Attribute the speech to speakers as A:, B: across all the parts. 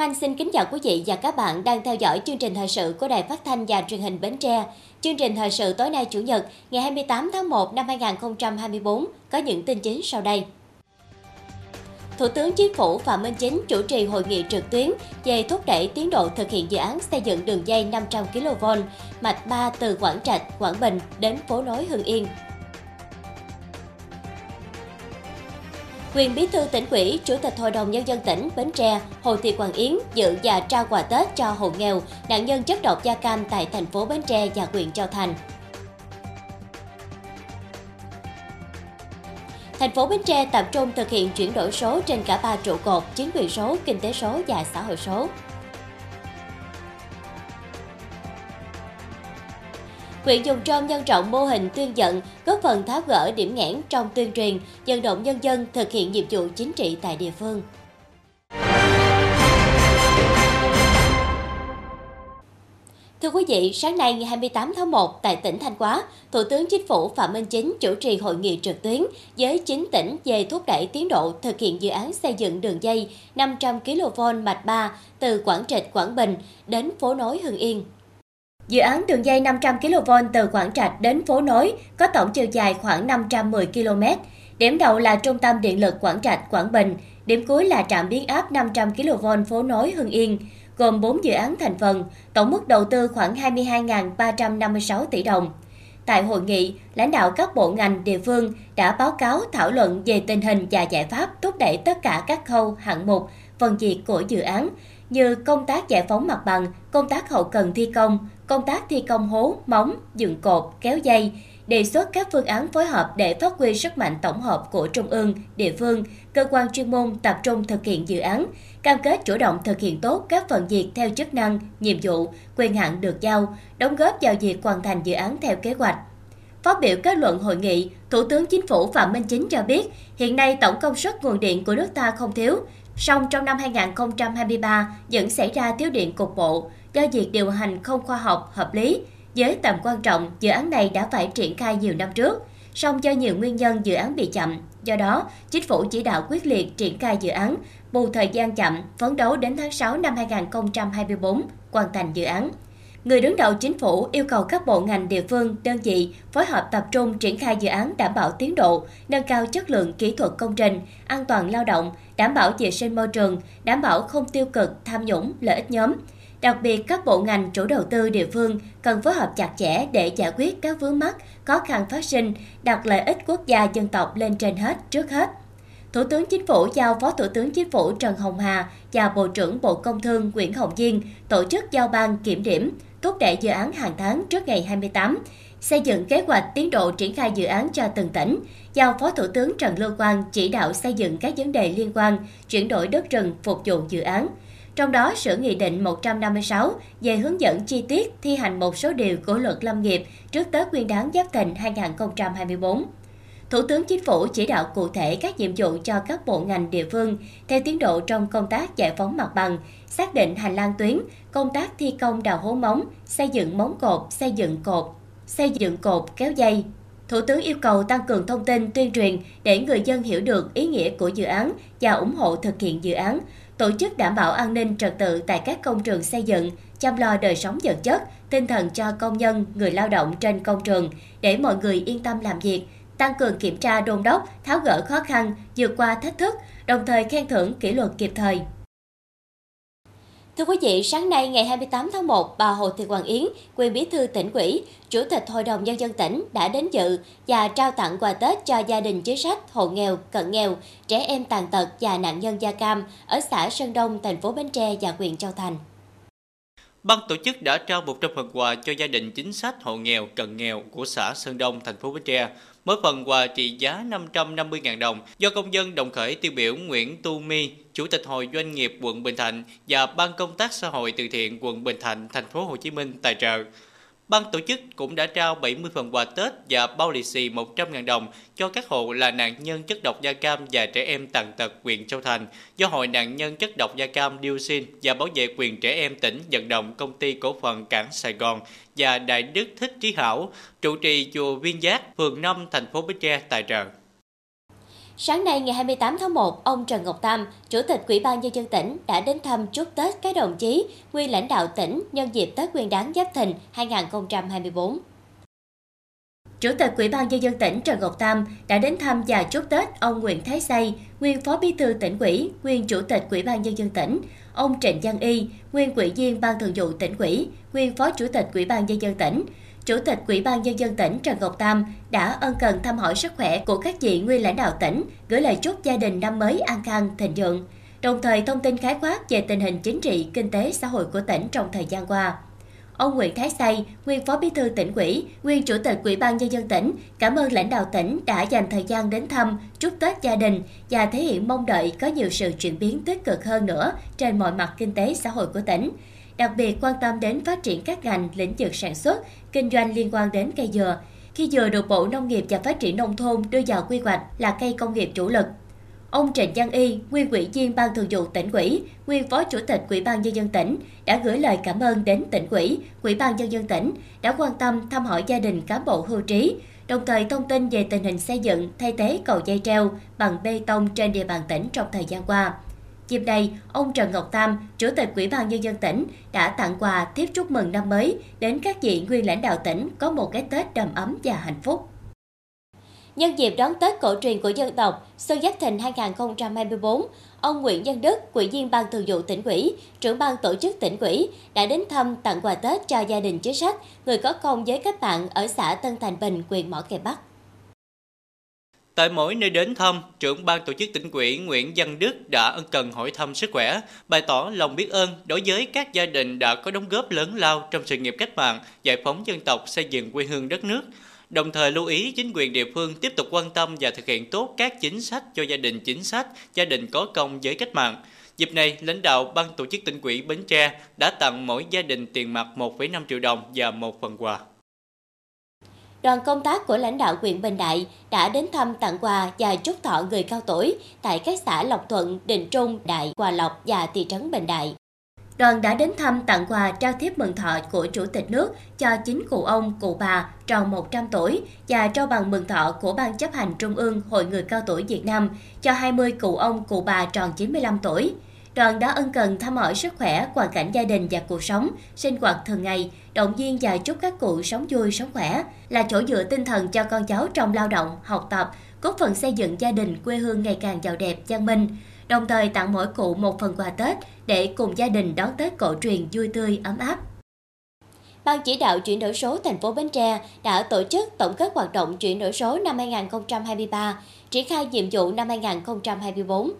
A: Lan Anh xin kính chào quý vị và các bạn đang theo dõi chương trình thời sự của Đài Phát thanh và Truyền hình Bến Tre. Chương trình thời sự tối nay Chủ nhật, ngày 28 tháng 1 năm 2024 có những tin chính sau đây. Thủ tướng Chính phủ Phạm Minh Chính chủ trì hội nghị trực tuyến về thúc đẩy tiến độ thực hiện dự án xây dựng đường dây 500 kV mạch 3 từ Quảng Trạch, Quảng Bình đến phố nối Hưng Yên, Quyền Bí thư tỉnh ủy, Chủ tịch Hội đồng Nhân dân tỉnh Bến Tre Hồ Thị Quảng Yến dự và trao quà Tết cho hộ nghèo, nạn nhân chất độc da cam tại thành phố Bến Tre và huyện Châu Thành. Thành phố Bến Tre tập trung thực hiện chuyển đổi số trên cả ba trụ cột chính quyền số, kinh tế số và xã hội số. Huyện Dùng Trôm nhân rộng mô hình tuyên dẫn, góp phần tháo gỡ điểm nghẽn trong tuyên truyền, vận động nhân dân thực hiện nhiệm vụ chính trị tại địa phương. Thưa quý vị, sáng nay ngày 28 tháng 1 tại tỉnh Thanh Hóa, Thủ tướng Chính phủ Phạm Minh Chính chủ trì hội nghị trực tuyến với 9 tỉnh về thúc đẩy tiến độ thực hiện dự án xây dựng đường dây 500 kV mạch 3 từ Quảng Trạch, Quảng Bình đến phố nối Hưng Yên, Dự án đường dây 500 kV từ Quảng Trạch đến phố nối có tổng chiều dài khoảng 510 km. Điểm đầu là Trung tâm Điện lực Quảng Trạch, Quảng Bình. Điểm cuối là trạm biến áp 500 kV phố nối Hưng Yên, gồm 4 dự án thành phần, tổng mức đầu tư khoảng 22.356 tỷ đồng. Tại hội nghị, lãnh đạo các bộ ngành, địa phương đã báo cáo thảo luận về tình hình và giải pháp thúc đẩy tất cả các khâu, hạng mục, phần việc của dự án, như công tác giải phóng mặt bằng, công tác hậu cần thi công, công tác thi công hố, móng, dựng cột, kéo dây, đề xuất các phương án phối hợp để phát huy sức mạnh tổng hợp của trung ương, địa phương, cơ quan chuyên môn tập trung thực hiện dự án, cam kết chủ động thực hiện tốt các phần việc theo chức năng, nhiệm vụ, quyền hạn được giao, đóng góp vào việc hoàn thành dự án theo kế hoạch. Phát biểu kết luận hội nghị, Thủ tướng Chính phủ Phạm Minh Chính cho biết, hiện nay tổng công suất nguồn điện của nước ta không thiếu, song trong năm 2023 vẫn xảy ra thiếu điện cục bộ do việc điều hành không khoa học, hợp lý. Với tầm quan trọng, dự án này đã phải triển khai nhiều năm trước, song do nhiều nguyên nhân dự án bị chậm. Do đó, chính phủ chỉ đạo quyết liệt triển khai dự án, bù thời gian chậm, phấn đấu đến tháng 6 năm 2024 hoàn thành dự án. Người đứng đầu chính phủ yêu cầu các bộ ngành địa phương, đơn vị phối hợp tập trung triển khai dự án đảm bảo tiến độ, nâng cao chất lượng kỹ thuật công trình, an toàn lao động, đảm bảo vệ sinh môi trường, đảm bảo không tiêu cực, tham nhũng, lợi ích nhóm. Đặc biệt, các bộ ngành chủ đầu tư địa phương cần phối hợp chặt chẽ để giải quyết các vướng mắc, khó khăn phát sinh, đặt lợi ích quốc gia dân tộc lên trên hết trước hết. Thủ tướng Chính phủ giao Phó Thủ tướng Chính phủ Trần Hồng Hà và Bộ trưởng Bộ Công Thương Nguyễn Hồng Diên tổ chức giao ban kiểm điểm, thúc đẩy dự án hàng tháng trước ngày 28, xây dựng kế hoạch tiến độ triển khai dự án cho từng tỉnh, giao Phó Thủ tướng Trần Lưu Quang chỉ đạo xây dựng các vấn đề liên quan chuyển đổi đất rừng phục vụ dự án. Trong đó, sửa Nghị định 156 về hướng dẫn chi tiết thi hành một số điều của luật lâm nghiệp trước Tết Nguyên đán Giáp Thìn 2024. Thủ tướng Chính phủ chỉ đạo cụ thể các nhiệm vụ cho các bộ ngành địa phương theo tiến độ trong công tác giải phóng mặt bằng, xác định hành lang tuyến, công tác thi công đào hố móng, xây dựng móng cột, xây dựng cột, xây dựng cột kéo dây. Thủ tướng yêu cầu tăng cường thông tin tuyên truyền để người dân hiểu được ý nghĩa của dự án và ủng hộ thực hiện dự án, tổ chức đảm bảo an ninh trật tự tại các công trường xây dựng, chăm lo đời sống vật chất, tinh thần cho công nhân, người lao động trên công trường để mọi người yên tâm làm việc, tăng cường kiểm tra đôn đốc, tháo gỡ khó khăn, vượt qua thách thức, đồng thời khen thưởng kỷ luật kịp thời. Thưa quý vị, sáng nay ngày 28 tháng 1, bà Hồ Thị Hoàng Yến, quyền bí thư tỉnh ủy, Chủ tịch Hội đồng Nhân dân tỉnh đã đến dự và trao tặng quà Tết cho gia đình chính sách, hộ nghèo, cận nghèo, trẻ em tàn tật và nạn nhân da cam ở xã Sơn Đông, thành phố Bến Tre và huyện Châu Thành.
B: Ban tổ chức đã trao 100 phần quà cho gia đình chính sách hộ nghèo, cận nghèo của xã Sơn Đông, thành phố Bến Tre Mỗi phần quà trị giá 550.000 đồng do công dân đồng khởi tiêu biểu Nguyễn Tu Mi, Chủ tịch Hội Doanh nghiệp quận Bình Thạnh và Ban công tác xã hội từ thiện quận Bình Thạnh, thành phố Hồ Chí Minh tài trợ. Ban tổ chức cũng đã trao 70 phần quà Tết và bao lì xì 100.000 đồng cho các hộ là nạn nhân chất độc da cam và trẻ em tàn tật huyện Châu Thành do Hội nạn nhân chất độc da cam dioxin và bảo vệ quyền trẻ em tỉnh vận động công ty cổ phần cảng Sài Gòn và Đại Đức Thích Trí Hảo, trụ trì chùa Viên Giác, phường 5, thành phố Bến Tre tài trợ.
A: Sáng nay ngày 28 tháng 1, ông Trần Ngọc Tam, Chủ tịch Ủy ban Nhân dân tỉnh đã đến thăm chúc Tết các đồng chí, nguyên lãnh đạo tỉnh nhân dịp Tết Nguyên đán Giáp Thìn 2024. Chủ tịch Ủy ban Nhân dân tỉnh Trần Ngọc Tam đã đến thăm và chúc Tết ông Nguyễn Thái Xây, nguyên Phó Bí thư tỉnh ủy, nguyên Chủ tịch Ủy ban Nhân dân tỉnh, ông Trịnh Giang Y, nguyên Ủy viên Ban Thường vụ tỉnh ủy, nguyên Phó Chủ tịch Ủy ban Nhân dân tỉnh, Chủ tịch Ủy ban Nhân dân tỉnh Trần Ngọc Tam đã ân cần thăm hỏi sức khỏe của các vị nguyên lãnh đạo tỉnh, gửi lời chúc gia đình năm mới an khang, thịnh vượng, đồng thời thông tin khái quát về tình hình chính trị, kinh tế, xã hội của tỉnh trong thời gian qua. Ông Nguyễn Thái Say, nguyên Phó Bí thư tỉnh ủy, nguyên Chủ tịch Ủy ban Nhân dân tỉnh, cảm ơn lãnh đạo tỉnh đã dành thời gian đến thăm, chúc Tết gia đình và thể hiện mong đợi có nhiều sự chuyển biến tích cực hơn nữa trên mọi mặt kinh tế xã hội của tỉnh đặc biệt quan tâm đến phát triển các ngành lĩnh vực sản xuất, kinh doanh liên quan đến cây dừa. Khi dừa được Bộ Nông nghiệp và Phát triển Nông thôn đưa vào quy hoạch là cây công nghiệp chủ lực. Ông Trịnh Văn Y, nguyên ủy viên Ban Thường vụ tỉnh ủy, nguyên Phó Chủ tịch Ủy ban Nhân dân tỉnh đã gửi lời cảm ơn đến tỉnh ủy, Ủy ban Nhân dân tỉnh đã quan tâm thăm hỏi gia đình cán bộ hưu trí, đồng thời thông tin về tình hình xây dựng thay thế cầu dây treo bằng bê tông trên địa bàn tỉnh trong thời gian qua. Dịp này, ông Trần Ngọc Tam, Chủ tịch Ủy ban Nhân dân tỉnh, đã tặng quà tiếp chúc mừng năm mới đến các vị nguyên lãnh đạo tỉnh có một cái Tết đầm ấm và hạnh phúc. Nhân dịp đón Tết cổ truyền của dân tộc Xuân Giáp Thìn 2024, ông Nguyễn Văn Đức, Ủy viên Ban Thường vụ tỉnh ủy, trưởng ban tổ chức tỉnh ủy đã đến thăm tặng quà Tết cho gia đình chính sách, người có công với các bạn ở xã Tân Thành Bình, huyện Mỏ Cày Bắc.
B: Tại mỗi nơi đến thăm, trưởng ban tổ chức tỉnh ủy Nguyễn Văn Đức đã ân cần hỏi thăm sức khỏe, bày tỏ lòng biết ơn đối với các gia đình đã có đóng góp lớn lao trong sự nghiệp cách mạng, giải phóng dân tộc, xây dựng quê hương đất nước. Đồng thời lưu ý chính quyền địa phương tiếp tục quan tâm và thực hiện tốt các chính sách cho gia đình chính sách, gia đình có công với cách mạng. Dịp này, lãnh đạo ban tổ chức tỉnh ủy Bến Tre đã tặng mỗi gia đình tiền mặt 1,5 triệu đồng và một phần quà
A: đoàn công tác của lãnh đạo huyện Bình Đại đã đến thăm tặng quà và chúc thọ người cao tuổi tại các xã Lộc Thuận, Định Trung, Đại, Hòa Lộc và thị trấn Bình Đại. Đoàn đã đến thăm tặng quà trao thiếp mừng thọ của Chủ tịch nước cho chính cụ ông, cụ bà tròn 100 tuổi và trao bằng mừng thọ của Ban chấp hành Trung ương Hội người cao tuổi Việt Nam cho 20 cụ ông, cụ bà tròn 95 tuổi đoàn đã ân cần thăm hỏi sức khỏe, hoàn cảnh gia đình và cuộc sống, sinh hoạt thường ngày, động viên và chúc các cụ sống vui, sống khỏe, là chỗ dựa tinh thần cho con cháu trong lao động, học tập, góp phần xây dựng gia đình quê hương ngày càng giàu đẹp, văn minh, đồng thời tặng mỗi cụ một phần quà Tết để cùng gia đình đón Tết cổ truyền vui tươi, ấm áp. Ban chỉ đạo chuyển đổi số thành phố Bến Tre đã tổ chức tổng kết hoạt động chuyển đổi số năm 2023, triển khai nhiệm vụ năm 2024.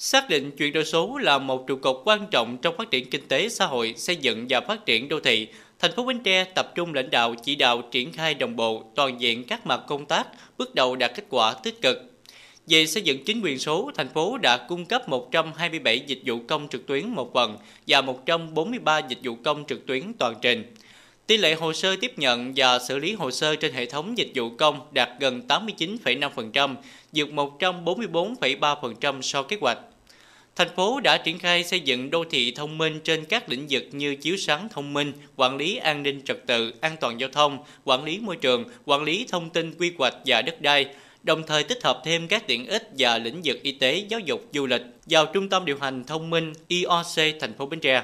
B: Xác định chuyển đổi số là một trụ cột quan trọng trong phát triển kinh tế xã hội, xây dựng và phát triển đô thị. Thành phố Bến Tre tập trung lãnh đạo chỉ đạo triển khai đồng bộ toàn diện các mặt công tác, bước đầu đạt kết quả tích cực. Về xây dựng chính quyền số, thành phố đã cung cấp 127 dịch vụ công trực tuyến một phần và 143 dịch vụ công trực tuyến toàn trình. Tỷ lệ hồ sơ tiếp nhận và xử lý hồ sơ trên hệ thống dịch vụ công đạt gần 89,5%, vượt 144,3% so kế hoạch. Thành phố đã triển khai xây dựng đô thị thông minh trên các lĩnh vực như chiếu sáng thông minh, quản lý an ninh trật tự, an toàn giao thông, quản lý môi trường, quản lý thông tin quy hoạch và đất đai, đồng thời tích hợp thêm các tiện ích và lĩnh vực y tế, giáo dục, du lịch vào trung tâm điều hành thông minh IOC thành phố Bến Tre.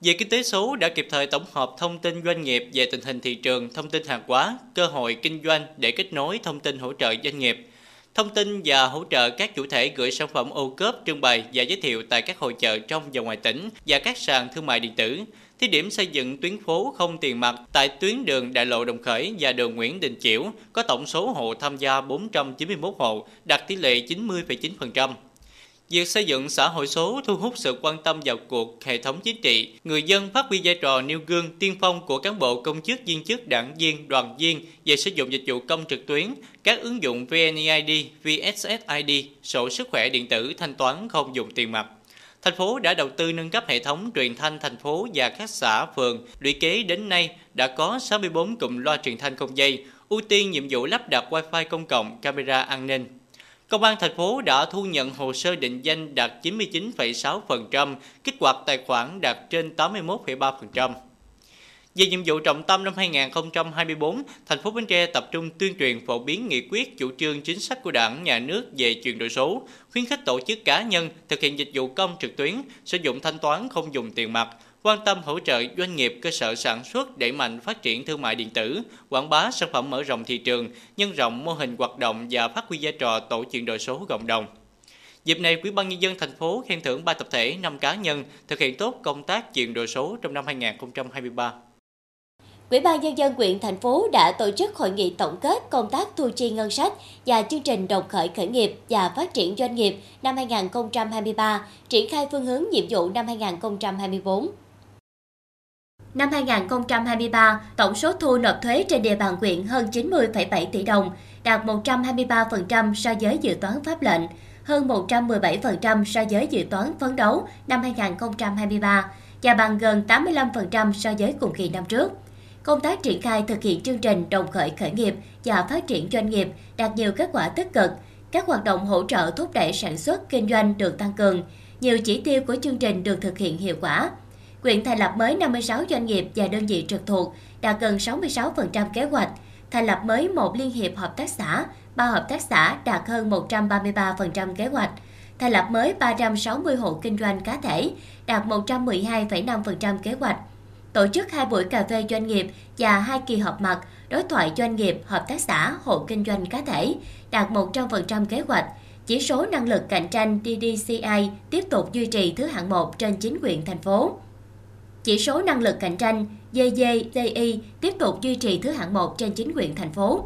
B: Về kinh tế số đã kịp thời tổng hợp thông tin doanh nghiệp về tình hình thị trường, thông tin hàng hóa, cơ hội kinh doanh để kết nối thông tin hỗ trợ doanh nghiệp, thông tin và hỗ trợ các chủ thể gửi sản phẩm ô cốp trưng bày và giới thiệu tại các hội chợ trong và ngoài tỉnh và các sàn thương mại điện tử. Thí điểm xây dựng tuyến phố không tiền mặt tại tuyến đường Đại lộ Đồng Khởi và đường Nguyễn Đình Chiểu có tổng số hộ tham gia 491 hộ, đạt tỷ lệ 90,9%. Việc xây dựng xã hội số thu hút sự quan tâm vào cuộc hệ thống chính trị, người dân phát huy vai trò nêu gương tiên phong của cán bộ công chức viên chức đảng viên, đoàn viên về sử dụng dịch vụ công trực tuyến, các ứng dụng VNeID, VSSID, sổ sức khỏe điện tử thanh toán không dùng tiền mặt. Thành phố đã đầu tư nâng cấp hệ thống truyền thanh thành phố và các xã, phường. Lũy kế đến nay đã có 64 cụm loa truyền thanh không dây, ưu tiên nhiệm vụ lắp đặt wifi công cộng, camera an ninh. Công an thành phố đã thu nhận hồ sơ định danh đạt 99,6%, kích hoạt tài khoản đạt trên 81,3%. Về nhiệm vụ trọng tâm năm 2024, thành phố Bến Tre tập trung tuyên truyền phổ biến nghị quyết chủ trương chính sách của Đảng, Nhà nước về chuyển đổi số, khuyến khích tổ chức cá nhân thực hiện dịch vụ công trực tuyến, sử dụng thanh toán không dùng tiền mặt, quan tâm hỗ trợ doanh nghiệp cơ sở sản xuất đẩy mạnh phát triển thương mại điện tử, quảng bá sản phẩm mở rộng thị trường, nhân rộng mô hình hoạt động và phát huy vai trò tổ chuyển đổi số cộng đồng. Dịp này, Ủy ban nhân dân thành phố khen thưởng 3 tập thể, 5 cá nhân thực hiện tốt công tác chuyển đổi số trong năm 2023.
A: Ủy ban Nhân dân quyện thành phố đã tổ chức hội nghị tổng kết công tác thu chi ngân sách và chương trình đồng khởi khởi nghiệp và phát triển doanh nghiệp năm 2023, triển khai phương hướng nhiệm vụ năm 2024. Năm 2023, tổng số thu nộp thuế trên địa bàn quyện hơn 90,7 tỷ đồng, đạt 123% so với dự toán pháp lệnh, hơn 117% so với dự toán phấn đấu năm 2023 và bằng gần 85% so với cùng kỳ năm trước. Công tác triển khai thực hiện chương trình đồng khởi khởi nghiệp và phát triển doanh nghiệp đạt nhiều kết quả tích cực. Các hoạt động hỗ trợ thúc đẩy sản xuất kinh doanh được tăng cường. Nhiều chỉ tiêu của chương trình được thực hiện hiệu quả. Quyện thành lập mới 56 doanh nghiệp và đơn vị trực thuộc, đạt gần 66% kế hoạch. Thành lập mới một liên hiệp hợp tác xã, ba hợp tác xã đạt hơn 133% kế hoạch. Thành lập mới 360 hộ kinh doanh cá thể, đạt 112,5% kế hoạch tổ chức hai buổi cà phê doanh nghiệp và hai kỳ họp mặt đối thoại doanh nghiệp, hợp tác xã, hộ kinh doanh cá thể, đạt 100% kế hoạch. Chỉ số năng lực cạnh tranh DDCI tiếp tục duy trì thứ hạng 1 trên chính quyền thành phố. Chỉ số năng lực cạnh tranh DJTI tiếp tục duy trì thứ hạng 1 trên chính quyền thành phố.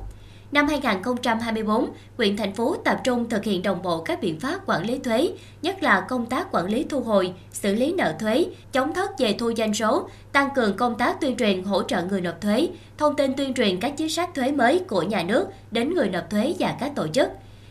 A: Năm 2024, huyện thành phố tập trung thực hiện đồng bộ các biện pháp quản lý thuế, nhất là công tác quản lý thu hồi, xử lý nợ thuế, chống thất về thu doanh số, tăng cường công tác tuyên truyền hỗ trợ người nộp thuế, thông tin tuyên truyền các chính sách thuế mới của nhà nước đến người nộp thuế và các tổ chức.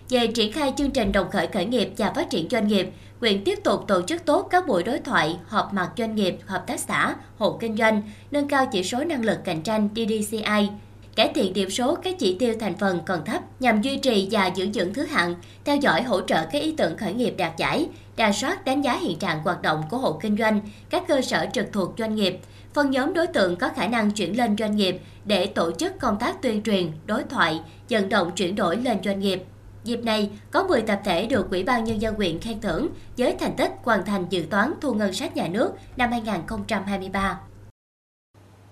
A: Về triển khai chương trình đồng khởi khởi nghiệp và phát triển doanh nghiệp, huyện tiếp tục tổ chức tốt các buổi đối thoại, họp mặt doanh nghiệp, hợp tác xã, hộ kinh doanh, nâng cao chỉ số năng lực cạnh tranh DDCI, cải thiện điểm số các chỉ tiêu thành phần còn thấp nhằm duy trì và giữ vững thứ hạng, theo dõi hỗ trợ các ý tưởng khởi nghiệp đạt giải, đà soát đánh giá hiện trạng hoạt động của hộ kinh doanh, các cơ sở trực thuộc doanh nghiệp, phân nhóm đối tượng có khả năng chuyển lên doanh nghiệp để tổ chức công tác tuyên truyền, đối thoại, vận động chuyển đổi lên doanh nghiệp. Dịp này, có 10 tập thể được Ủy ban Nhân dân huyện khen thưởng với thành tích hoàn thành dự toán thu ngân sách nhà nước năm 2023.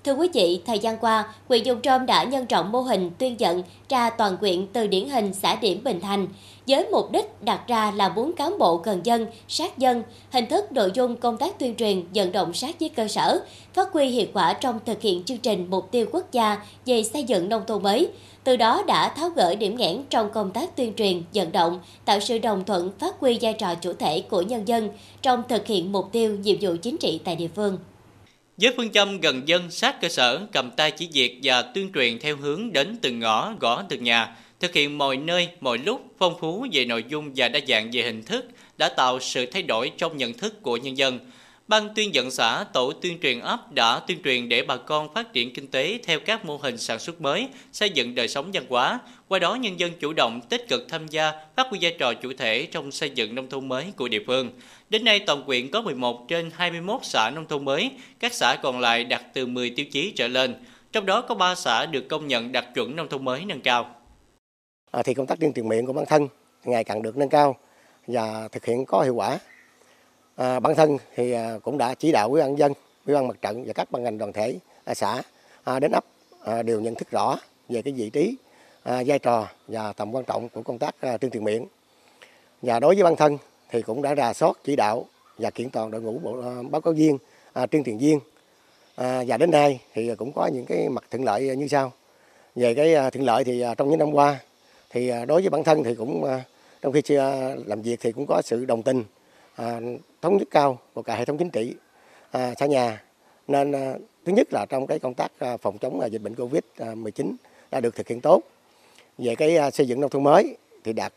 A: Thưa quý vị, thời gian qua, huyện Dùng Trôm đã nhân rộng mô hình tuyên dẫn ra toàn quyện từ điển hình xã điểm Bình Thành, với mục đích đặt ra là bốn cán bộ gần dân, sát dân, hình thức nội dung công tác tuyên truyền vận động sát với cơ sở, phát huy hiệu quả trong thực hiện chương trình mục tiêu quốc gia về xây dựng nông thôn mới. Từ đó đã tháo gỡ điểm nghẽn trong công tác tuyên truyền, vận động, tạo sự đồng thuận phát huy vai trò chủ thể của nhân dân trong thực hiện mục tiêu nhiệm vụ chính trị tại địa phương.
B: Với phương châm gần dân sát cơ sở, cầm tay chỉ việc và tuyên truyền theo hướng đến từng ngõ, gõ từng nhà, thực hiện mọi nơi, mọi lúc, phong phú về nội dung và đa dạng về hình thức, đã tạo sự thay đổi trong nhận thức của nhân dân. Ban tuyên dẫn xã, tổ tuyên truyền ấp đã tuyên truyền để bà con phát triển kinh tế theo các mô hình sản xuất mới, xây dựng đời sống văn hóa. Qua đó nhân dân chủ động tích cực tham gia, phát huy vai trò chủ thể trong xây dựng nông thôn mới của địa phương. Đến nay toàn quyện có 11 trên 21 xã nông thôn mới, các xã còn lại đạt từ 10 tiêu chí trở lên. Trong đó có 3 xã được công nhận đạt chuẩn nông thôn mới nâng cao.
C: Ờ, thì công tác tuyên truyền miệng của bản thân ngày càng được nâng cao và thực hiện có hiệu quả À, bản thân thì ờ, cũng đã chỉ đạo ủy ban dân, ủy ban mặt trận và các ban ngành đoàn thể à, xã à, đến ấp à, đều nhận thức rõ về cái vị trí, à, vai trò và tầm quan trọng của công tác à, tuyên truyền miệng. Và đối với bản thân thì cũng đã rà soát chỉ đạo và kiện toàn đội ngũ bộ, à, báo cáo viên, à, tuyên truyền viên. À, và đến nay thì cũng có những cái mặt thuận lợi như sau. Về cái à, thuận lợi thì à, trong những năm qua thì à, đối với bản thân thì cũng à, trong khi chưa làm việc thì cũng có sự đồng tình à, thống nhất cao của cả hệ thống chính trị xã nhà. Nên thứ nhất là trong cái công tác phòng chống dịch bệnh covid 19 đã được thực hiện tốt. Về cái xây dựng nông thôn mới thì đạt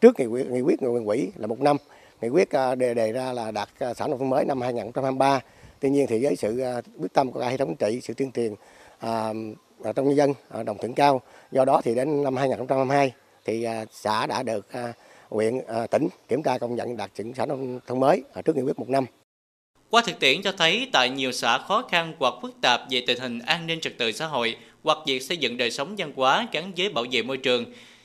C: trước nghị quyết nghị quyết của quỹ là một năm. Nghị quyết đề đề ra là đạt xã nông thôn mới năm 2023 tuy nhiên thì với sự quyết tâm của cả hệ thống chính trị, sự tuyên truyền trong nhân dân à, đồng thuận cao do đó thì đến năm 2022 thì à, xã đã được à, huyện tỉnh kiểm tra công nhận đạt chuẩn xã nông thôn mới trước nghị quyết một năm.
B: Qua thực tiễn cho thấy tại nhiều xã khó khăn hoặc phức tạp về tình hình an ninh trật tự xã hội hoặc việc xây dựng đời sống văn hóa gắn với bảo vệ môi trường,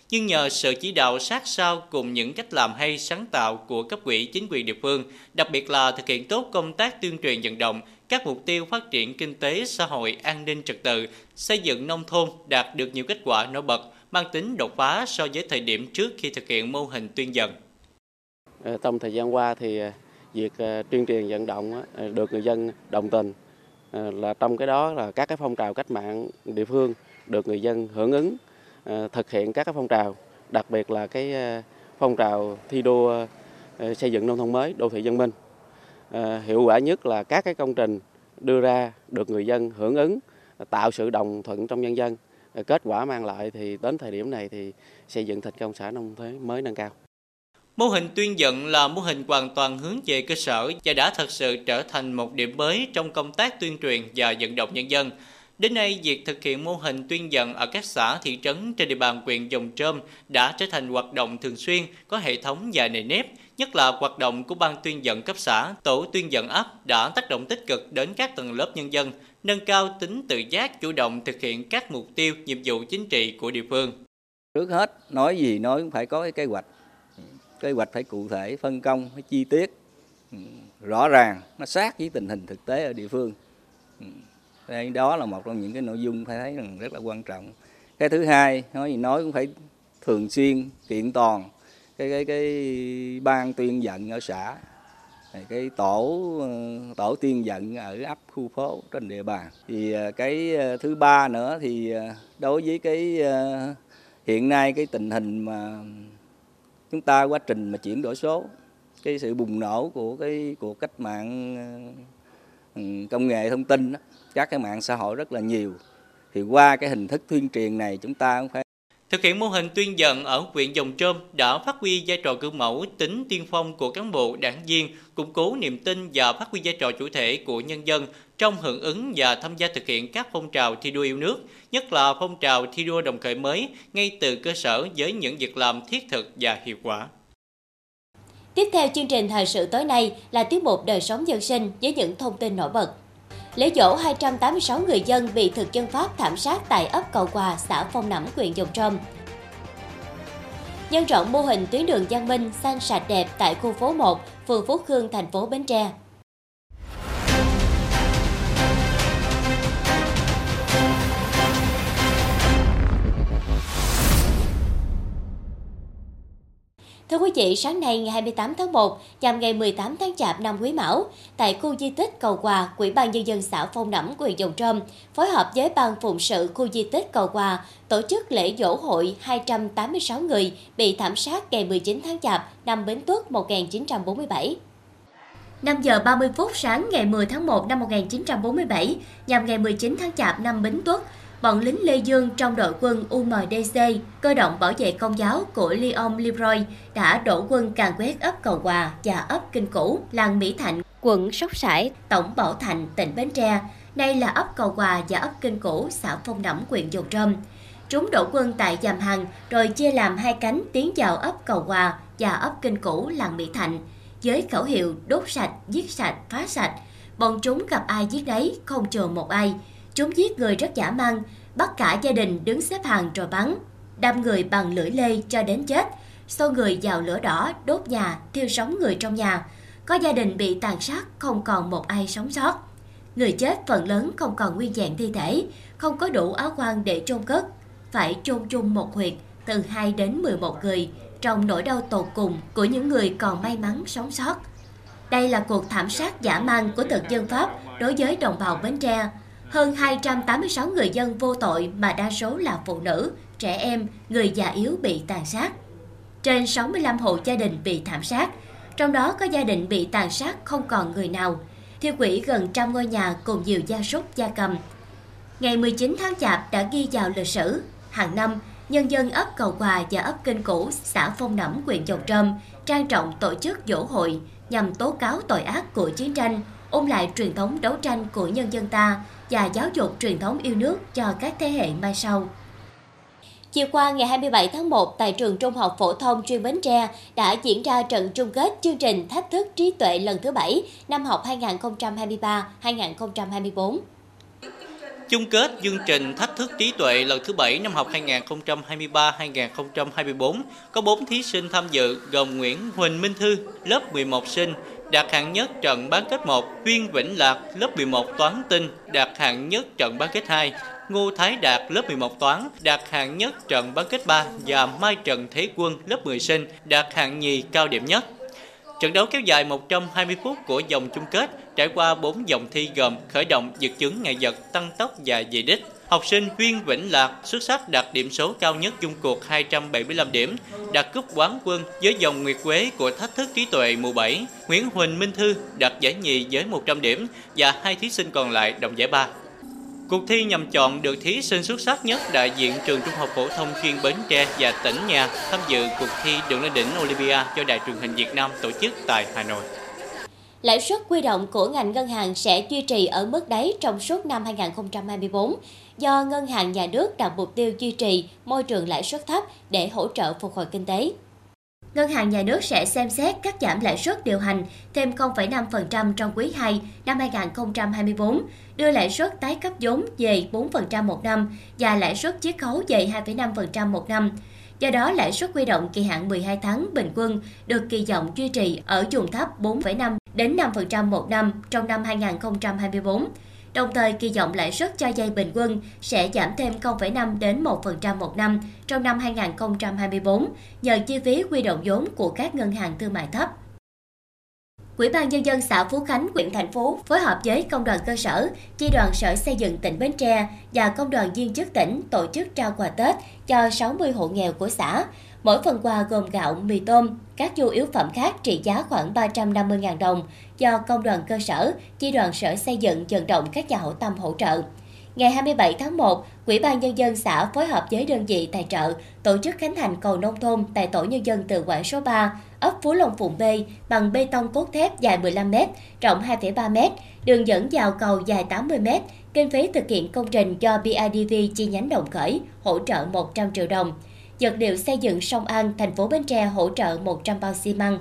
B: nhưng nhờ sự chỉ đạo sát sao cùng những cách làm hay sáng tạo của cấp ủy chính quyền địa phương, đặc biệt là thực hiện tốt công tác tuyên truyền vận động các mục tiêu phát triển kinh tế, xã hội, an ninh trật tự, xây dựng nông thôn đạt được nhiều kết quả nổi bật, mang tính đột phá so với thời điểm trước khi thực hiện mô hình tuyên dần.
D: Ờ, trong thời gian qua thì ờ, việc ờ, tuyên truyền vận động được người dân đồng tình là trong cái đó là các cái phong trào cách mạng địa phương được người dân hưởng ứng thực hiện các cái phong trào đặc biệt là cái phong trào thi đua xây dựng nông thôn mới đô thị dân minh Ờ, hiệu quả nhất là các cái công trình đưa ra được người dân hưởng ứng tạo sự đồng thuận trong nhân dân. Ờ, kết quả mang lại thì đến thời điểm này thì xây dựng thành công xã nông thôn mới nâng cao.
B: Mô hình tuyên dẫn là mô hình hoàn toàn hướng về cơ sở và đã thật sự trở thành một điểm mới trong công tác tuyên truyền và vận động nhân dân. Đến nay, việc thực hiện mô hình tuyên dẫn ở các xã, thị trấn trên địa bàn huyện Dòng Trơm đã trở thành hoạt động thường xuyên, có hệ thống và nề nếp, nhất là hoạt động của ban tuyên dẫn cấp xã, tổ tuyên dẫn ấp đã tác động tích cực đến các tầng lớp nhân dân, nâng cao tính tự giác chủ động thực hiện các mục tiêu, nhiệm vụ chính trị của địa phương.
E: Trước hết, nói gì nói cũng phải có cái kế hoạch. Kế hoạch phải cụ thể phân công phải chi tiết. Ừ, rõ ràng nó sát với tình hình thực tế ở địa phương. Ừ, Đây đó là một trong những cái nội dung phải thấy rằng rất là quan trọng. Cái thứ hai nói gì nói cũng phải thường xuyên kiện toàn cái cái cái ban tuyên dẫn ở xã. Cái tổ tổ tuyên dẫn ở ấp khu phố trên địa bàn. Thì à, cái à, thứ ba nữa thì à, đối với cái hiện nay cái tình hình mà chúng ta quá trình mà chuyển đổi số, cái sự bùng nổ của cái cuộc cách mạng ừ, công nghệ thông tin các cái mạng xã hội rất là nhiều. Thì qua cái hình thức tuyên truyền này chúng ta cũng phải
B: Thực hiện mô hình tuyên dận ở huyện Dòng Trôm đã phát huy vai trò gương mẫu tính tiên phong của cán bộ, đảng viên, củng cố niềm tin và phát huy vai trò chủ thể của nhân dân trong hưởng ứng và tham gia thực hiện các phong trào thi đua yêu nước, nhất là phong trào thi đua đồng khởi mới ngay từ cơ sở với những việc làm thiết thực và hiệu quả.
A: Tiếp theo chương trình thời sự tối nay là tiết mục đời sống dân sinh với những thông tin nổi bật. Lễ dỗ 286 người dân bị thực dân Pháp thảm sát tại ấp Cầu Quà, xã Phong Nẫm, huyện Dòng Trôm. Nhân rộng mô hình tuyến đường Giang Minh xanh sạch đẹp tại khu phố 1, phường Phú Khương, thành phố Bến Tre. Thưa quý vị, sáng nay ngày 28 tháng 1, nhằm ngày 18 tháng Chạp năm Quý Mão, tại khu di tích Cầu Quà, Quỹ ban Nhân dân xã Phong Nẫm, huyện Dòng Trôm, phối hợp với Ban Phụng sự khu di tích Cầu Quà, tổ chức lễ dỗ hội 286 người bị thảm sát ngày 19 tháng Chạp năm Bến Tuất 1947. 5 giờ 30 phút sáng ngày 10 tháng 1 năm 1947, nhằm ngày 19 tháng Chạp năm Bính Tuất, bọn lính Lê Dương trong đội quân UMDC, cơ động bảo vệ công giáo của Leon Leroy đã đổ quân càn quét ấp Cầu Hòa và ấp Kinh Cũ, làng Mỹ Thạnh, quận Sóc Sải, tổng Bảo Thành, tỉnh Bến Tre. Đây là ấp Cầu Hòa và ấp Kinh Cũ, xã Phong Nẫm, huyện Dầu Trâm. Chúng đổ quân tại Giàm Hằng rồi chia làm hai cánh tiến vào ấp Cầu Hòa và ấp Kinh Cũ, làng Mỹ Thạnh. Với khẩu hiệu đốt sạch, giết sạch, phá sạch, bọn chúng gặp ai giết đấy, không chờ một ai. Chúng giết người rất giả mang, bắt cả gia đình đứng xếp hàng rồi bắn, đâm người bằng lưỡi lê cho đến chết, xô người vào lửa đỏ, đốt nhà, thiêu sống người trong nhà. Có gia đình bị tàn sát, không còn một ai sống sót. Người chết phần lớn không còn nguyên dạng thi thể, không có đủ áo quan để chôn cất, phải chôn chung một huyệt từ 2 đến 11 người trong nỗi đau tột cùng của những người còn may mắn sống sót. Đây là cuộc thảm sát giả mang của thực dân Pháp đối với đồng bào Bến Tre, hơn 286 người dân vô tội mà đa số là phụ nữ, trẻ em, người già yếu bị tàn sát. Trên 65 hộ gia đình bị thảm sát, trong đó có gia đình bị tàn sát không còn người nào, thiêu quỷ gần trăm ngôi nhà cùng nhiều gia súc gia cầm. Ngày 19 tháng Chạp đã ghi vào lịch sử, hàng năm, nhân dân ấp Cầu Hòa và ấp Kinh Cũ, xã Phong Nẫm, huyện Dầu Trâm trang trọng tổ chức dỗ hội nhằm tố cáo tội ác của chiến tranh, ôn lại truyền thống đấu tranh của nhân dân ta và giáo dục truyền thống yêu nước cho các thế hệ mai sau. Chiều qua ngày 27 tháng 1 tại trường Trung học phổ thông chuyên Bến Tre đã diễn ra trận chung kết chương trình Thách thức trí tuệ lần thứ 7 năm học 2023-2024.
B: Chung kết chương trình Thách thức trí tuệ lần thứ 7 năm học 2023-2024 có 4 thí sinh tham dự gồm Nguyễn Huỳnh Minh Thư, lớp 11 sinh, đạt hạng nhất trận bán kết 1, Huyên Vĩnh Lạc, lớp 11 toán tinh, đạt hạng nhất trận bán kết 2, Ngô Thái Đạt lớp 11 toán đạt hạng nhất trận bán kết 3 và Mai Trần Thế Quân lớp 10 sinh đạt hạng nhì cao điểm nhất. Trận đấu kéo dài 120 phút của vòng chung kết, trải qua 4 vòng thi gồm khởi động, giật chứng ngày vật, tăng tốc và về đích. Học sinh Huyên Vĩnh Lạc xuất sắc đạt điểm số cao nhất chung cuộc 275 điểm, đạt cúp quán quân với dòng Nguyệt Quế của Thách thức trí tuệ mùa 7. Nguyễn Huỳnh Minh Thư đạt giải nhì với 100 điểm và hai thí sinh còn lại đồng giải ba. Cuộc thi nhằm chọn được thí sinh xuất sắc nhất đại diện trường trung học phổ thông chuyên Bến Tre và tỉnh nhà tham dự cuộc thi Đường lên đỉnh Olympia do Đài truyền hình Việt Nam tổ chức tại Hà Nội.
A: Lãi suất quy động của ngành ngân hàng sẽ duy trì ở mức đáy trong suốt năm 2024 do ngân hàng nhà nước đặt mục tiêu duy trì môi trường lãi suất thấp để hỗ trợ phục hồi kinh tế. Ngân hàng nhà nước sẽ xem xét cắt giảm lãi suất điều hành thêm 0,5% trong quý 2 năm 2024, đưa lãi suất tái cấp vốn về 4% một năm và lãi suất chiết khấu về 2,5% một năm. Do đó, lãi suất huy động kỳ hạn 12 tháng bình quân được kỳ vọng duy trì ở vùng thấp 4,5 đến 5% một năm trong năm 2024 đồng thời kỳ vọng lãi suất cho vay bình quân sẽ giảm thêm 0,5 đến 1% một năm trong năm 2024 nhờ chi phí huy động vốn của các ngân hàng thương mại thấp. Quỹ ban nhân dân xã Phú Khánh, huyện thành Phú phối hợp với công đoàn cơ sở, chi đoàn Sở Xây dựng tỉnh Bến Tre và công đoàn viên chức tỉnh tổ chức trao quà Tết cho 60 hộ nghèo của xã. Mỗi phần quà gồm gạo, mì tôm, các nhu yếu phẩm khác trị giá khoảng 350.000 đồng do công đoàn cơ sở, chi đoàn Sở Xây dựng vận động các nhà hảo tâm hỗ trợ. Ngày 27 tháng 1, Quỹ ban Nhân dân xã phối hợp với đơn vị tài trợ tổ chức khánh thành cầu nông thôn tại tổ nhân dân tự quản số 3, ấp Phú Long Phụng B bằng bê tông cốt thép dài 15 m, rộng 2,3 m, đường dẫn vào cầu dài 80 m. Kinh phí thực hiện công trình do BIDV chi nhánh Đồng Khởi hỗ trợ 100 triệu đồng. Vật liệu xây dựng Sông An, thành phố Bến Tre hỗ trợ 100 bao xi măng.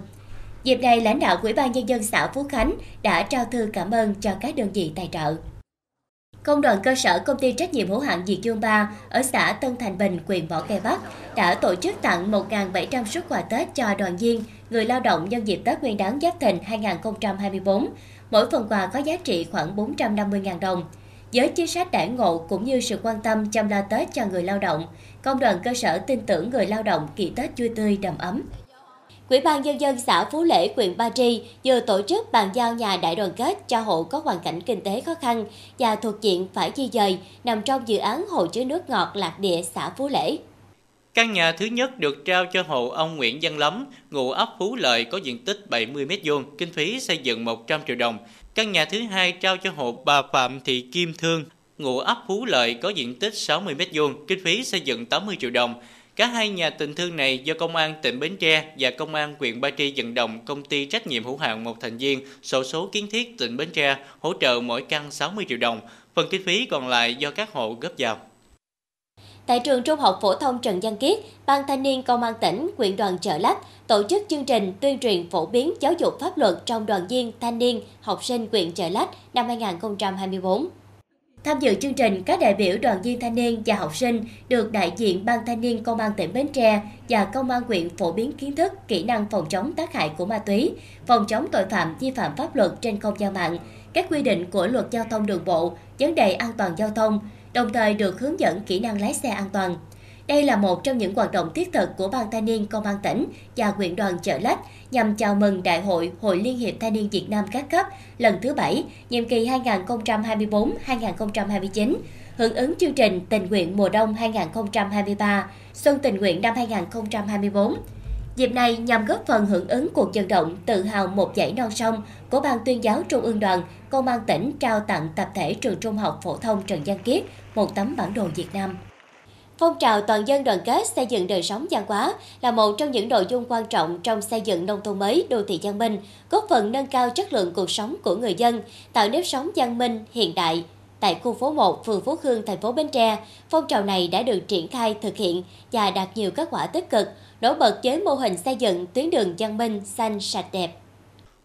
A: Dịp này, lãnh đạo Ủy ban Nhân dân xã Phú Khánh đã trao thư cảm ơn cho các đơn vị tài trợ. Công đoàn cơ sở công ty trách nhiệm hữu hạn Diệt Dương 3 ở xã Tân Thành Bình, huyện Võ Cây Bắc đã tổ chức tặng 1.700 suất quà Tết cho đoàn viên, người lao động nhân dịp Tết Nguyên đán Giáp Thìn 2024. Mỗi phần quà có giá trị khoảng 450.000 đồng. Với chính sách đãi ngộ cũng như sự quan tâm chăm lo Tết cho người lao động, công đoàn cơ sở tin tưởng người lao động kỳ Tết vui tươi đầm ấm. Quỹ ban nhân dân xã Phú Lễ, huyện Ba Tri vừa tổ chức bàn giao nhà đại đoàn kết cho hộ có hoàn cảnh kinh tế khó khăn và thuộc diện phải di dời nằm trong dự án hồ chứa nước ngọt Lạc Địa xã Phú Lễ.
B: Căn nhà thứ nhất được trao cho hộ ông Nguyễn Văn Lắm, ngụ ấp Phú Lợi có diện tích 70 m2, kinh phí xây dựng 100 triệu đồng. Căn nhà thứ hai trao cho hộ bà Phạm Thị Kim Thương, ngụ ấp Phú Lợi có diện tích 60 m2, kinh phí xây dựng 80 triệu đồng. Cả hai nhà tình thương này do Công an tỉnh Bến Tre và Công an huyện Ba Tri vận động công ty trách nhiệm hữu hạn một thành viên sổ số kiến thiết tỉnh Bến Tre hỗ trợ mỗi căn 60 triệu đồng, phần kinh phí còn lại do các hộ góp vào.
A: Tại trường Trung học phổ thông Trần Văn Kiết, Ban Thanh niên Công an tỉnh, huyện đoàn Chợ Lách tổ chức chương trình tuyên truyền phổ biến giáo dục pháp luật trong đoàn viên, thanh niên, học sinh huyện Chợ Lách năm 2024. Tham dự chương trình, các đại biểu đoàn viên thanh niên và học sinh được đại diện Ban Thanh niên Công an tỉnh Bến Tre và Công an huyện phổ biến kiến thức, kỹ năng phòng chống tác hại của ma túy, phòng chống tội phạm vi phạm pháp luật trên không gian mạng, các quy định của luật giao thông đường bộ, vấn đề an toàn giao thông, đồng thời được hướng dẫn kỹ năng lái xe an toàn. Đây là một trong những hoạt động thiết thực của Ban Thanh niên Công an tỉnh và huyện đoàn Chợ Lách nhằm chào mừng Đại hội Hội Liên hiệp Thanh niên Việt Nam các cấp lần thứ 7, nhiệm kỳ 2024-2029, hưởng ứng chương trình tình nguyện mùa đông 2023, xuân tình nguyện năm 2024. Dịp này nhằm góp phần hưởng ứng cuộc vận động tự hào một dãy non sông của Ban tuyên giáo Trung ương đoàn, Công an tỉnh trao tặng tập thể trường trung học phổ thông Trần Văn Kiết một tấm bản đồ Việt Nam. Phong trào toàn dân đoàn kết xây dựng đời sống văn hóa là một trong những nội dung quan trọng trong xây dựng nông thôn mới đô thị văn minh, góp phần nâng cao chất lượng cuộc sống của người dân, tạo nếp sống văn minh hiện đại, tại khu phố 1, phường Phú Khương, thành phố Bến Tre. Phong trào này đã được triển khai thực hiện và đạt nhiều kết quả tích cực, nổi bật với mô hình xây dựng tuyến đường văn minh xanh sạch đẹp.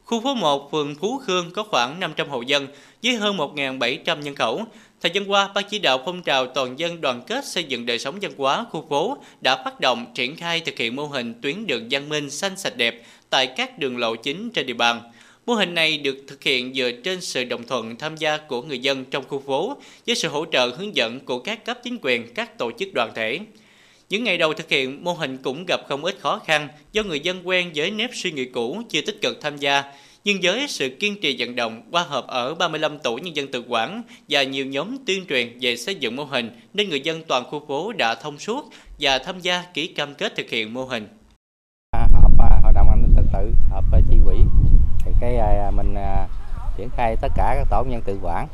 B: Khu phố 1, phường Phú Khương có khoảng 500 hộ dân với hơn 1.700 nhân khẩu. Thời gian qua, Ban chỉ đạo phong trào toàn dân đoàn kết xây dựng đời sống văn hóa khu phố đã phát động triển khai thực hiện mô hình tuyến đường văn minh xanh sạch đẹp tại các đường lộ chính trên địa bàn. Mô hình này được thực hiện dựa trên sự đồng thuận tham gia của người dân trong khu phố với sự hỗ trợ hướng dẫn của các cấp chính quyền, các tổ chức đoàn thể. Những ngày đầu thực hiện, mô hình cũng gặp không ít khó khăn do người dân quen với nếp suy nghĩ cũ chưa tích cực tham gia. Nhưng với sự kiên trì vận động qua hợp ở 35 tổ nhân dân tự quản và nhiều nhóm tuyên truyền về xây dựng mô hình nên người dân toàn khu phố đã thông suốt và tham gia ký cam kết thực hiện mô hình.
F: Họp hội đồng an ninh trật tự, họp chi quỹ thì cái à, à, mình à, triển khai tất cả các tổ nhân tự quản.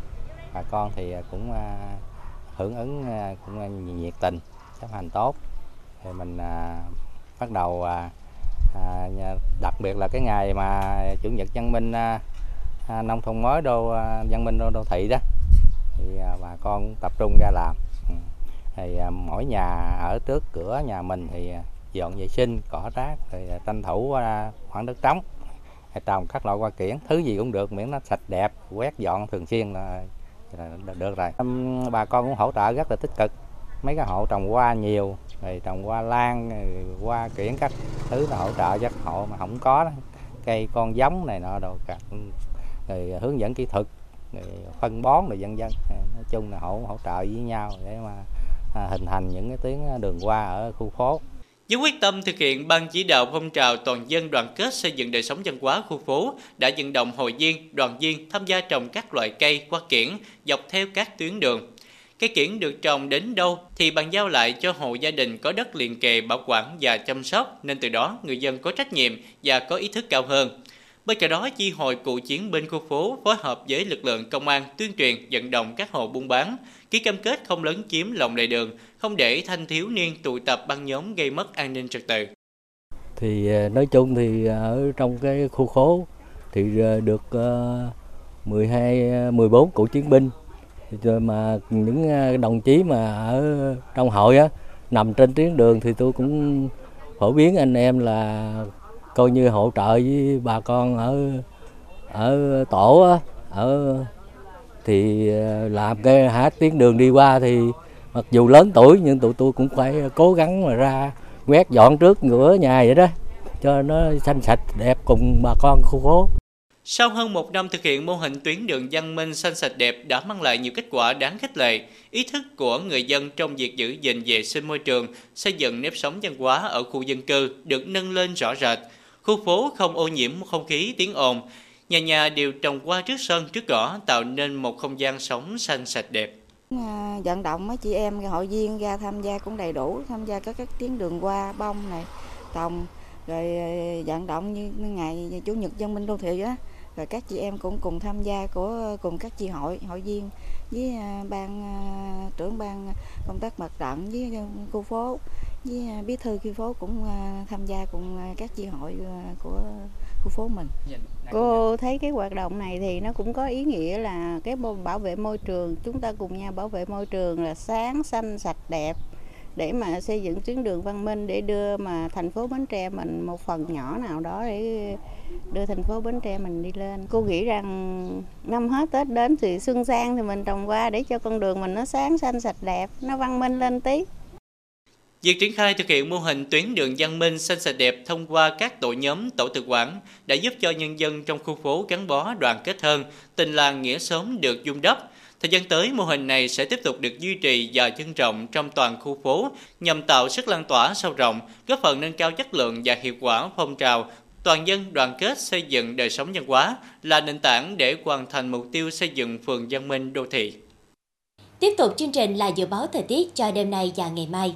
F: Bà con thì à, cũng à, hưởng ứng à, cũng nhiệt tình chấp hành tốt. Thì mình bắt đầu đặc biệt là cái ngày mà chủ nhật văn minh nông thôn mới đô văn minh đô, đô thị đó thì bà con tập trung ra làm. Ừ. Thì mỗi nhà ở trước cửa nhà mình thì dọn vệ sinh cỏ rác thì tranh thủ khoảng đất trống trồng các loại hoa kiển thứ gì cũng được miễn nó sạch đẹp quét dọn thường xuyên là, là được rồi. Bà con cũng hỗ trợ rất là tích cực. Mấy cái hộ trồng hoa nhiều rồi trồng hoa lan hoa kiển các thứ là hỗ trợ cho hộ mà không có đó. cây con giống này nọ đồ cả. Rồi hướng dẫn kỹ thuật rồi phân bón rồi dân dân nói chung là hỗ hỗ trợ với nhau để mà à, hình thành những cái tuyến đường hoa ở khu phố
B: với quyết tâm thực hiện ban chỉ đạo phong trào toàn dân đoàn kết xây dựng đời sống văn hóa khu phố đã vận động hội viên, đoàn viên tham gia trồng các loại cây qua kiển dọc theo các tuyến đường. Cây kiển được trồng đến đâu thì bàn giao lại cho hộ gia đình có đất liền kề bảo quản và chăm sóc nên từ đó người dân có trách nhiệm và có ý thức cao hơn. Bên cạnh đó, chi hội cựu chiến binh khu phố phối hợp với lực lượng công an tuyên truyền vận động các hộ buôn bán, ký cam kết không lấn chiếm lòng lề đường, không để thanh thiếu niên tụ tập băng nhóm gây mất an ninh trật tự.
G: Thì ờ, nói chung thì ở trong cái khu phố thì ờ, được ờ, 12 14 cựu chiến binh rồi mà những đồng chí mà ở trong hội á nằm trên tuyến đường thì tôi cũng phổ biến anh em là coi như hỗ trợ với bà con ở ở tổ á, ở thì làm cái hát tuyến đường đi qua thì mặc dù lớn tuổi nhưng tụi tôi cũng phải cố gắng mà ra quét dọn trước ngửa nhà vậy đó cho nó xanh sạch đẹp cùng bà con khu phố.
B: Sau hơn một năm thực hiện mô hình tuyến đường văn minh xanh sạch đẹp đã mang lại nhiều kết quả đáng khích lệ. Ý thức của người dân trong việc giữ gìn vệ sinh môi trường, xây dựng nếp sống văn hóa ở khu dân cư được nâng lên rõ rệt. Khu phố không ô nhiễm không khí tiếng ồn, nhà nhà đều trồng hoa trước sân trước cỏ tạo nên một không gian sống xanh sạch đẹp.
H: Ờ, vận động mấy chị em hội viên ra tham gia cũng đầy đủ, tham gia các các tuyến đường qua bông này, tòng rồi ờ, vận động như ngày chủ nhật dân minh đô thị á. Rồi các chị em cũng cùng tham gia của cùng các chị hội hội viên với ờ, ban trưởng ban công tác mặt trận với khu phố với bí thư khu phố cũng tham gia cùng các chi hội của khu phố mình.
I: Cô thấy cái hoạt động này thì nó cũng có ý nghĩa là cái bảo vệ môi trường, chúng ta cùng nhau bảo vệ môi trường là sáng, xanh, sạch, đẹp để mà xây dựng tuyến đường văn minh để đưa mà thành phố Bến Tre mình một phần nhỏ nào đó để đưa thành phố Bến Tre mình đi lên. Cô nghĩ rằng năm hết Tết đến thì xuân sang thì mình trồng qua để cho con đường mình nó sáng xanh sạch đẹp, nó văn minh lên tí.
B: Việc triển khai thực hiện mô hình tuyến đường văn minh xanh sạch đẹp thông qua các tổ nhóm tổ tự quản đã giúp cho nhân dân trong khu phố gắn bó đoàn kết hơn, tình làng nghĩa xóm được dung đắp. Thời gian tới, mô hình này sẽ tiếp tục được duy trì và nhân rộng trong toàn khu phố nhằm tạo sức lan tỏa sâu rộng, góp phần nâng cao chất lượng và hiệu quả phong trào toàn dân đoàn kết xây dựng đời sống văn hóa là nền tảng để hoàn thành mục tiêu xây dựng phường văn minh đô thị.
A: Tiếp tục chương trình là dự báo thời tiết cho đêm nay và ngày mai.